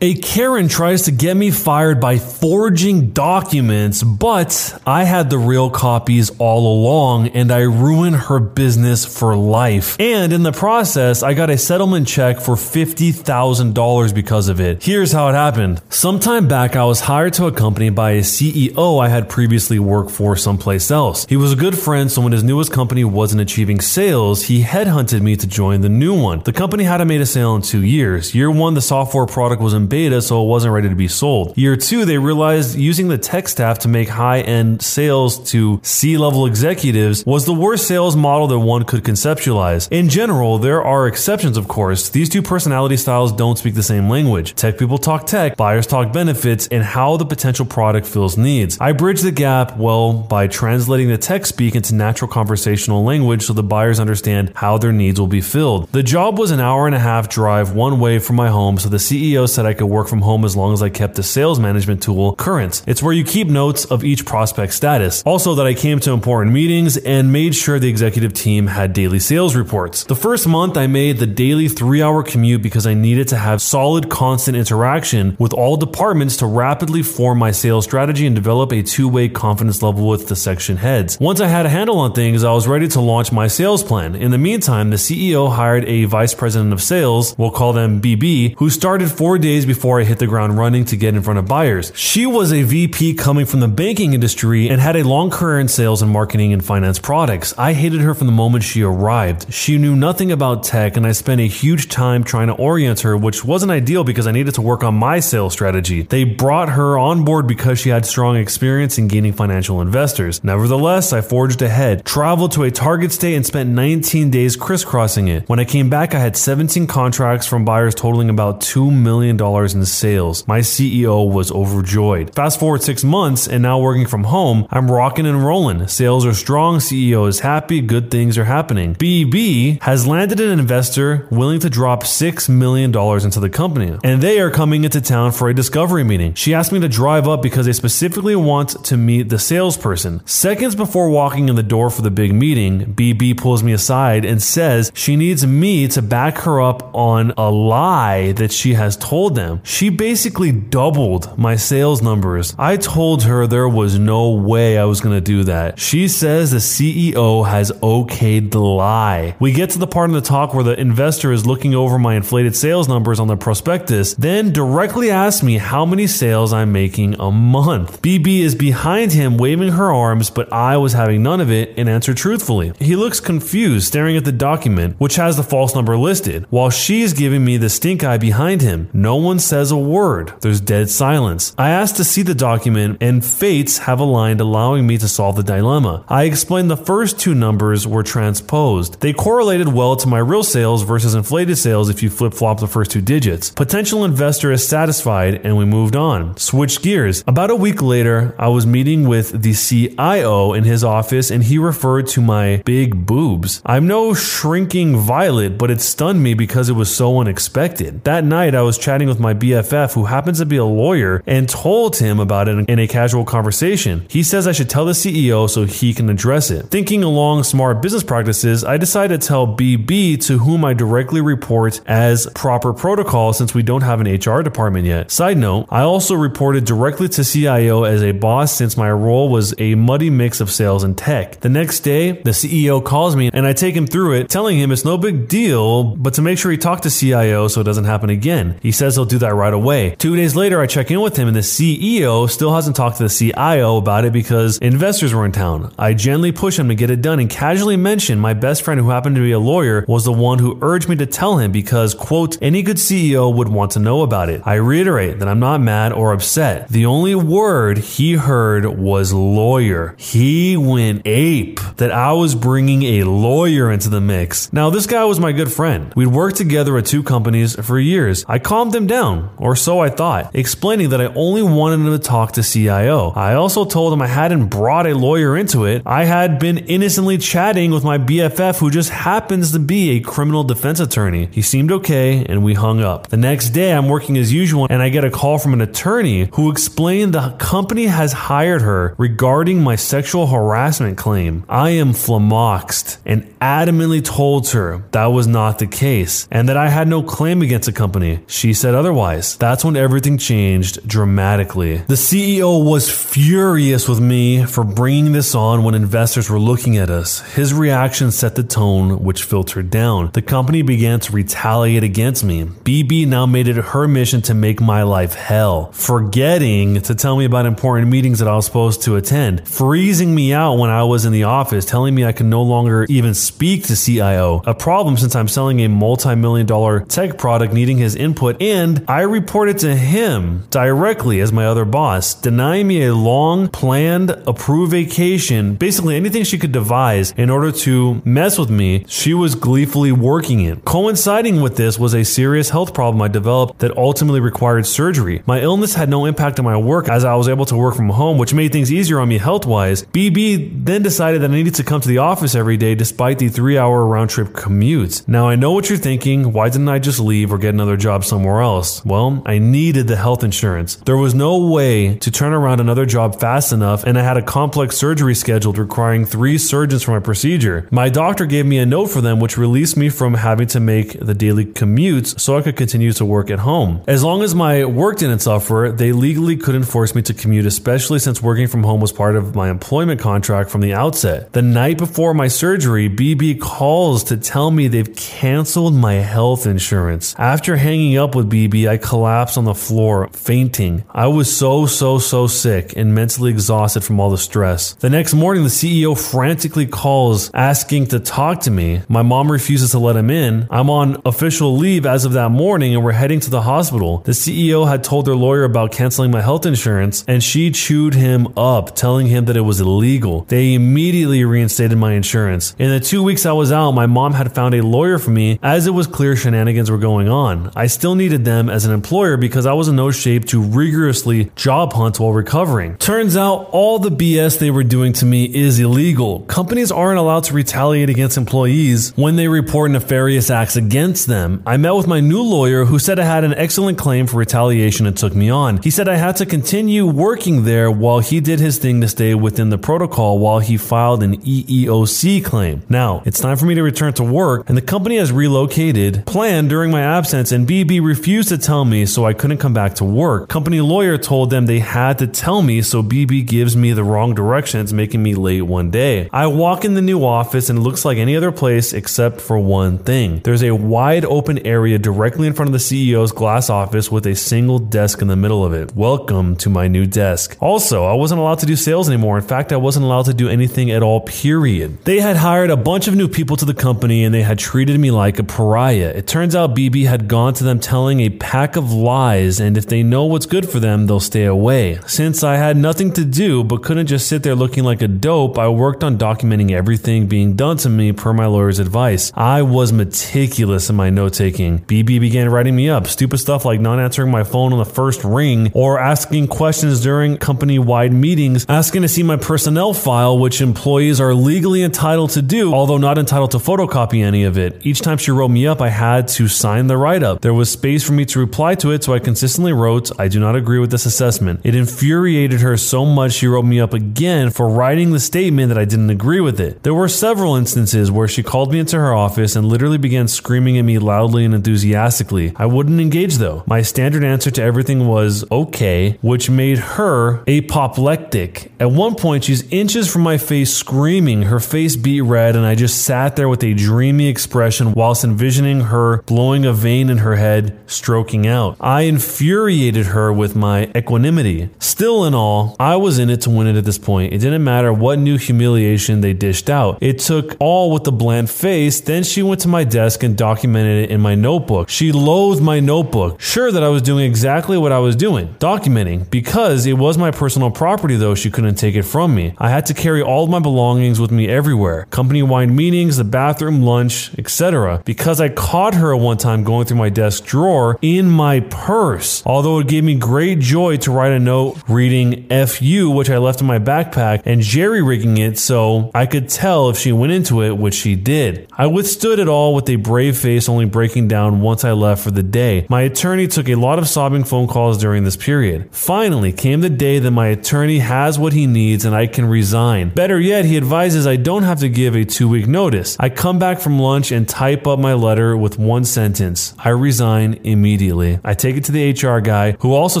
A Karen tries to get me fired by forging documents, but I had the real copies all along and I ruin her business for life. And in the process, I got a settlement check for $50,000 because of it. Here's how it happened. Sometime back, I was hired to a company by a CEO I had previously worked for someplace else. He was a good friend, so when his newest company wasn't achieving sales, he headhunted me to join the new one. The company hadn't made a sale in two years. Year one, the software product was in beta, so it wasn't ready to be sold. Year two, they realized using the tech staff to make high end sales to C level executives was the worst sales model that one could conceptualize. In general, there are exceptions, of course. These two personality styles don't speak the same language. Tech people talk tech, buyers talk benefits, and how the potential product fills needs. I bridge the gap, well, by translating the tech speak into natural conversational language so the buyers understand how their needs will be filled. The job was an hour and a half drive one way from my home, so the CEO said I could work from home as long as I kept the sales management tool current. It's where you keep notes of each prospect status. Also, that I came to important meetings and made sure the executive team had daily sales reports. The first month, I made the daily three hour commute because I needed to have solid, constant interaction with all departments to rapidly form my sales strategy and develop a two way confidence level with the section heads. Once I had a handle on things, I was ready to launch my sales plan. In the meantime, the CEO hired a vice president of sales, we'll call them BB, who started four days before I hit the ground running to get in front of buyers. She was a VP coming from the banking industry and had a long career in sales and marketing and finance products. I hated her from the moment she arrived. She knew nothing about tech, and I spent a huge time trying to orient her, which wasn't ideal because I needed to work on my sales strategy. They brought her on board because she had strong experience in gaining financial investors. Nevertheless, I forged ahead, traveled to a target state, and spent 19 days crisscrossing it. When I came back, I had 17 contracts from buyers totaling about $2 million in sales. My CEO was overjoyed. Fast forward six months and now working from home, I'm rocking and rolling. Sales are strong, CEO is happy, good things are happening. BB has landed an investor willing to drop $6 million into the company, and they are coming into town for a discovery meeting. She asked me to drive up because they specifically want to meet the salesperson. Seconds before walking in the door for the big meeting, BB pulls me aside and says she needs me to back her up on a lie that she has told them. She she basically doubled my sales numbers. I told her there was no way I was going to do that. She says the CEO has okayed the lie. We get to the part of the talk where the investor is looking over my inflated sales numbers on the prospectus, then directly asks me how many sales I'm making a month. BB is behind him waving her arms, but I was having none of it and answered truthfully. He looks confused, staring at the document, which has the false number listed, while she's giving me the stink eye behind him. No one says a word. There's dead silence. I asked to see the document, and fates have aligned, allowing me to solve the dilemma. I explained the first two numbers were transposed. They correlated well to my real sales versus inflated sales if you flip flop the first two digits. Potential investor is satisfied, and we moved on. Switch gears. About a week later, I was meeting with the CIO in his office, and he referred to my big boobs. I'm no shrinking violet, but it stunned me because it was so unexpected. That night, I was chatting with my BFF BFF, who happens to be a lawyer, and told him about it in a casual conversation. He says I should tell the CEO so he can address it. Thinking along smart business practices, I decided to tell BB to whom I directly report as proper protocol since we don't have an HR department yet. Side note, I also reported directly to CIO as a boss since my role was a muddy mix of sales and tech. The next day, the CEO calls me and I take him through it, telling him it's no big deal, but to make sure he talked to CIO so it doesn't happen again. He says he'll do that right away. Two days later, I check in with him, and the CEO still hasn't talked to the CIO about it because investors were in town. I gently push him to get it done and casually mention my best friend, who happened to be a lawyer, was the one who urged me to tell him because, quote, any good CEO would want to know about it. I reiterate that I'm not mad or upset. The only word he heard was lawyer. He went ape that I was bringing a lawyer into the mix. Now, this guy was my good friend. We'd worked together at two companies for years. I calmed him down, or so I thought, explaining that I only wanted him to talk to CIO. I also told him I hadn't brought a lawyer into it. I had been innocently chatting with my BFF who just happens to be a criminal defense attorney. He seemed okay and we hung up. The next day I'm working as usual and I get a call from an attorney who explained the company has hired her regarding my sexual harassment claim. I am flummoxed and adamantly told her that was not the case and that I had no claim against the company. She said otherwise otherwise. That's when everything changed dramatically. The CEO was furious with me for bringing this on when investors were looking at us. His reaction set the tone, which filtered down. The company began to retaliate against me. BB now made it her mission to make my life hell, forgetting to tell me about important meetings that I was supposed to attend, freezing me out when I was in the office, telling me I could no longer even speak to CIO, a problem since I'm selling a multi million dollar tech product needing his input, and I reported to him directly as my other boss, denying me a long planned approved vacation, basically anything she could devise in order to mess with me, she was gleefully working it. Coinciding with this was a serious health problem I developed that ultimately required surgery. My illness had no impact on my work as I was able to work from home, which made things easier on me health wise. BB then decided that I needed to come to the office every day despite the three hour round trip commute. Now I know what you're thinking. Why didn't I just leave or get another job somewhere else? Well, I needed the health insurance. There was no way to turn around another job fast enough, and I had a complex surgery scheduled requiring three surgeons for my procedure. My doctor gave me a note for them, which released me from having to make the daily commutes so I could continue to work at home. As long as my work didn't suffer, they legally couldn't force me to commute, especially since working from home was part of my employment contract from the outset. The night before my surgery, BB calls to tell me they've canceled my health insurance. After hanging up with BB, I collapsed on the floor, fainting. I was so, so, so sick and mentally exhausted from all the stress. The next morning, the CEO frantically calls asking to talk to me. My mom refuses to let him in. I'm on official leave as of that morning and we're heading to the hospital. The CEO had told their lawyer about canceling my health insurance and she chewed him up, telling him that it was illegal. They immediately reinstated my insurance. In the two weeks I was out, my mom had found a lawyer for me as it was clear shenanigans were going on. I still needed as an employer because I was in no shape to rigorously job hunt while recovering. Turns out all the BS they were doing to me is illegal. Companies aren't allowed to retaliate against employees when they report nefarious acts against them. I met with my new lawyer who said I had an excellent claim for retaliation and took me on. He said I had to continue working there while he did his thing to stay within the protocol while he filed an EEOC claim. Now, it's time for me to return to work and the company has relocated, planned during my absence and BB refused to tell me so I couldn't come back to work. Company lawyer told them they had to tell me so BB gives me the wrong directions making me late one day. I walk in the new office and it looks like any other place except for one thing. There's a wide open area directly in front of the CEO's glass office with a single desk in the middle of it. Welcome to my new desk. Also, I wasn't allowed to do sales anymore. In fact, I wasn't allowed to do anything at all, period. They had hired a bunch of new people to the company and they had treated me like a pariah. It turns out BB had gone to them telling a pack of lies, and if they know what's good for them, they'll stay away. Since I had nothing to do but couldn't just sit there looking like a dope, I worked on documenting everything being done to me per my lawyer's advice. I was meticulous in my note taking. BB began writing me up, stupid stuff like not answering my phone on the first ring or asking questions during company wide meetings, asking to see my personnel file, which employees are legally entitled to do, although not entitled to photocopy any of it. Each time she wrote me up, I had to sign the write up. There was space for me to reply to it, so I consistently wrote, I do not agree with this assessment. It infuriated her so much she wrote me up again for writing the statement that I didn't agree with it. There were several instances where she called me into her office and literally began screaming at me loudly and enthusiastically. I wouldn't engage though. My standard answer to everything was okay, which made her apoplectic. At one point, she's inches from my face screaming, her face beet red, and I just sat there with a dreamy expression whilst envisioning her blowing a vein in her head, stroking out. I infuriated her with my equanimity. Still, in all, I was in it to win it at this point. It didn't matter what new humiliation they dished out. It took all with a bland face. Then she went to my desk and documented it in my notebook. She loathed my notebook, sure that I was doing exactly what I was doing, documenting. Because it was my personal property, though, she couldn't take it from me. I had to carry all my belongings with me everywhere company wide meetings, the bathroom, lunch, etc. Because I caught her one time going through my desk drawer in my purse. Although it gave me great joy to write a note reading FU, which I left in my backpack, and jerry rigging it so I could tell if she went into it, which she did. I withstood it all with a brave face, only breaking down once I left for the day. My attorney took a lot of sobbing phone calls during this period. Finally came the day that my attorney has what he needs and I can resign. Better yet, he advises I don't have to give a two week notice. I come back from lunch and type up my letter with one sentence I resign immediately immediately. I take it to the HR guy, who also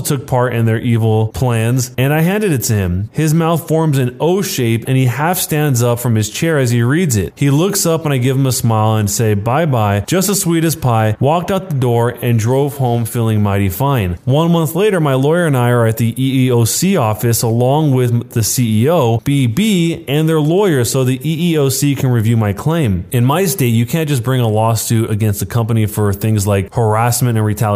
took part in their evil plans, and I handed it to him. His mouth forms an O shape, and he half stands up from his chair as he reads it. He looks up, and I give him a smile and say bye bye, just as sweet as pie, walked out the door, and drove home feeling mighty fine. One month later, my lawyer and I are at the EEOC office along with the CEO, BB, and their lawyer so the EEOC can review my claim. In my state, you can't just bring a lawsuit against a company for things like harassment and retaliation.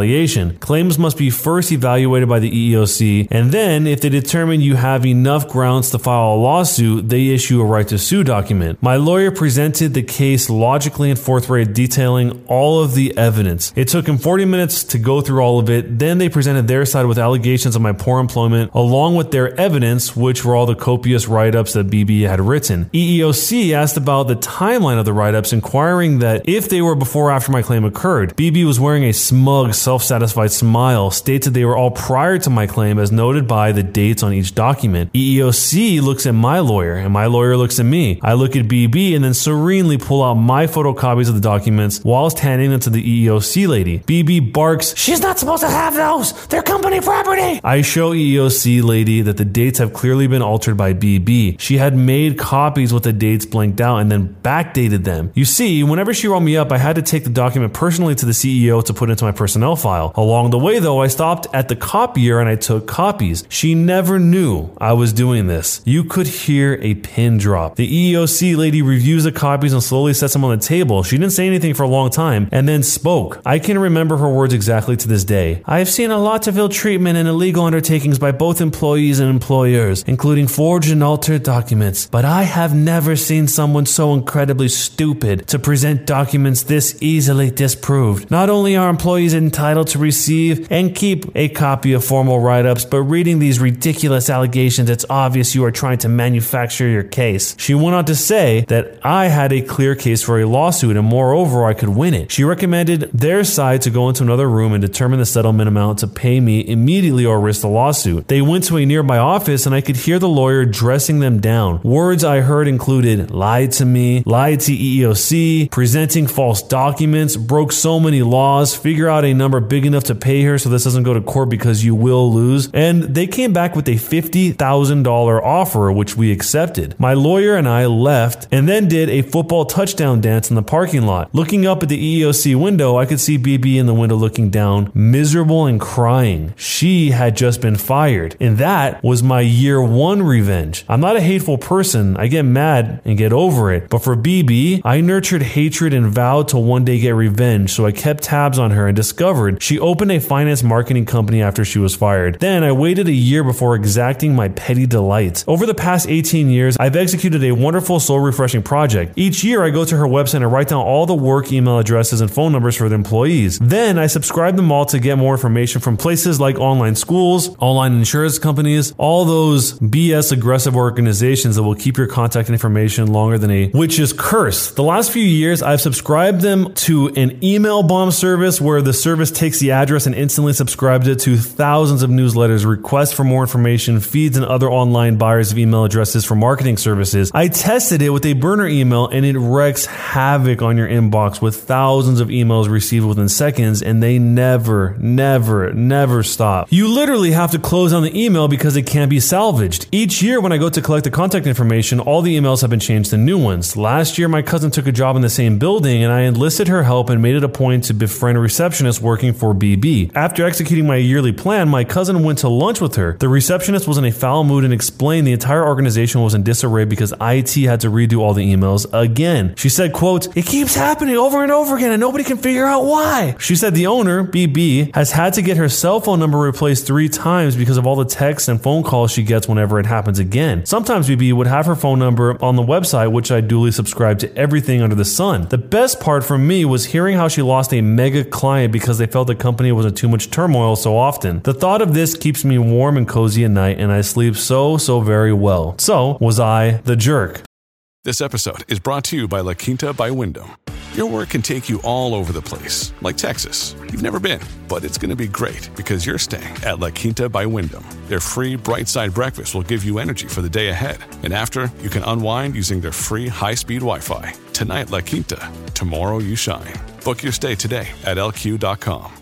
Claims must be first evaluated by the EEOC, and then, if they determine you have enough grounds to file a lawsuit, they issue a right to sue document. My lawyer presented the case logically and forthright, detailing all of the evidence. It took him 40 minutes to go through all of it. Then they presented their side with allegations of my poor employment, along with their evidence, which were all the copious write ups that BB had written. EEOC asked about the timeline of the write ups, inquiring that if they were before or after my claim occurred. BB was wearing a smug, self satisfied smile, states that they were all prior to my claim, as noted by the dates on each document. EEOC looks at my lawyer, and my lawyer looks at me. I look at BB and then serenely pull out my photocopies of the documents whilst handing them to the EEOC lady. BB barks, She's not supposed to have those! They're company property! I show EEOC lady that the dates have clearly been altered by BB. She had made copies with the dates blanked out and then backdated them. You see, whenever she rolled me up, I had to take the document personally to the CEO to put into my personnel file. Along the way, though, I stopped at the copier and I took copies. She never knew I was doing this. You could hear a pin drop. The EEOC lady reviews the copies and slowly sets them on the table. She didn't say anything for a long time and then spoke. I can remember her words exactly to this day. I've seen a lot of ill treatment and illegal undertakings by both employees and employers, including forged and altered documents, but I have never seen someone so incredibly stupid to present documents this easily disproved. Not only are employees entitled to receive and keep a copy of formal write ups, but reading these ridiculous allegations, it's obvious you are trying to manufacture your case. She went on to say that I had a clear case for a lawsuit and moreover, I could win it. She recommended their side to go into another room and determine the settlement amount to pay me immediately or risk the lawsuit. They went to a nearby office and I could hear the lawyer dressing them down. Words I heard included lied to me, lied to EEOC, presenting false documents, broke so many laws, figure out a number big enough to pay her so this doesn't go to court because you will lose. And they came back with a $50,000 offer, which we accepted. My lawyer and I left and then did a football touchdown dance in the parking lot. Looking up at the EEOC window, I could see BB in the window looking down, miserable and crying. She had just been fired. And that was my year one revenge. I'm not a hateful person. I get mad and get over it. But for BB, I nurtured hatred and vowed to one day get revenge. So I kept tabs on her and discovered she opened a finance marketing company after she was fired. Then I waited a year before exacting my petty delights. Over the past 18 years, I've executed a wonderful soul refreshing project. Each year, I go to her website and write down all the work email addresses and phone numbers for the employees. Then I subscribe them all to get more information from places like online schools, online insurance companies, all those BS aggressive organizations that will keep your contact information longer than a witch's curse. The last few years, I've subscribed them to an email bomb service where the service takes the address and instantly subscribes it to thousands of newsletters, requests for more information, feeds, and other online buyers of email addresses for marketing services. I tested it with a burner email and it wreaks havoc on your inbox with thousands of emails received within seconds and they never, never, never stop. You literally have to close on the email because it can't be salvaged. Each year when I go to collect the contact information, all the emails have been changed to new ones. Last year, my cousin took a job in the same building and I enlisted her help and made it a point to befriend a receptionist working for BB. After executing my yearly plan, my cousin went to lunch with her. The receptionist was in a foul mood and explained the entire organization was in disarray because IT had to redo all the emails again. She said, quote, it keeps happening over and over again and nobody can figure out why. She said the owner, BB, has had to get her cell phone number replaced three times because of all the texts and phone calls she gets whenever it happens again. Sometimes BB would have her phone number on the website, which I duly subscribed to everything under the sun. The best part for me was hearing how she lost a mega client because they felt the company was in too much turmoil so often. The thought of this keeps me warm and cozy at night, and I sleep so, so very well. So, was I the jerk? This episode is brought to you by La Quinta by Wyndham. Your work can take you all over the place, like Texas. You've never been, but it's going to be great because you're staying at La Quinta by Wyndham. Their free bright side breakfast will give you energy for the day ahead. And after, you can unwind using their free high speed Wi Fi. Tonight, La Quinta. Tomorrow, you shine. Book your stay today at lq.com.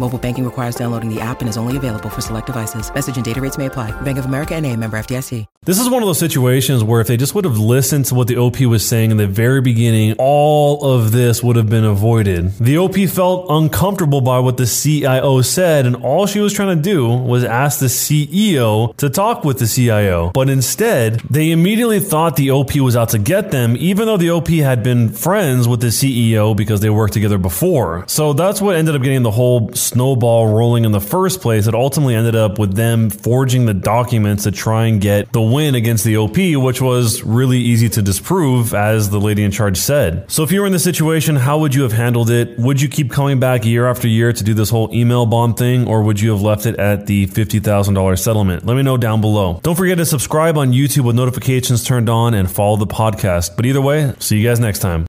Mobile banking requires downloading the app and is only available for select devices. Message and data rates may apply. Bank of America and a member FDIC. This is one of those situations where if they just would have listened to what the OP was saying in the very beginning, all of this would have been avoided. The OP felt uncomfortable by what the CIO said, and all she was trying to do was ask the CEO to talk with the CIO. But instead, they immediately thought the OP was out to get them, even though the OP had been friends with the CEO because they worked together before. So that's what ended up getting the whole snowball rolling in the first place. It ultimately ended up with them forging the documents to try and get the win against the OP, which was really easy to disprove, as the lady in charge said. So if you were in this situation, how would you have handled it? Would you keep coming back year after year to do this whole email bomb thing, or would you have left it at the $50,000 settlement? Let me know down below. Don't forget to subscribe on YouTube with notifications turned on and follow the podcast. But either way, see you guys next time.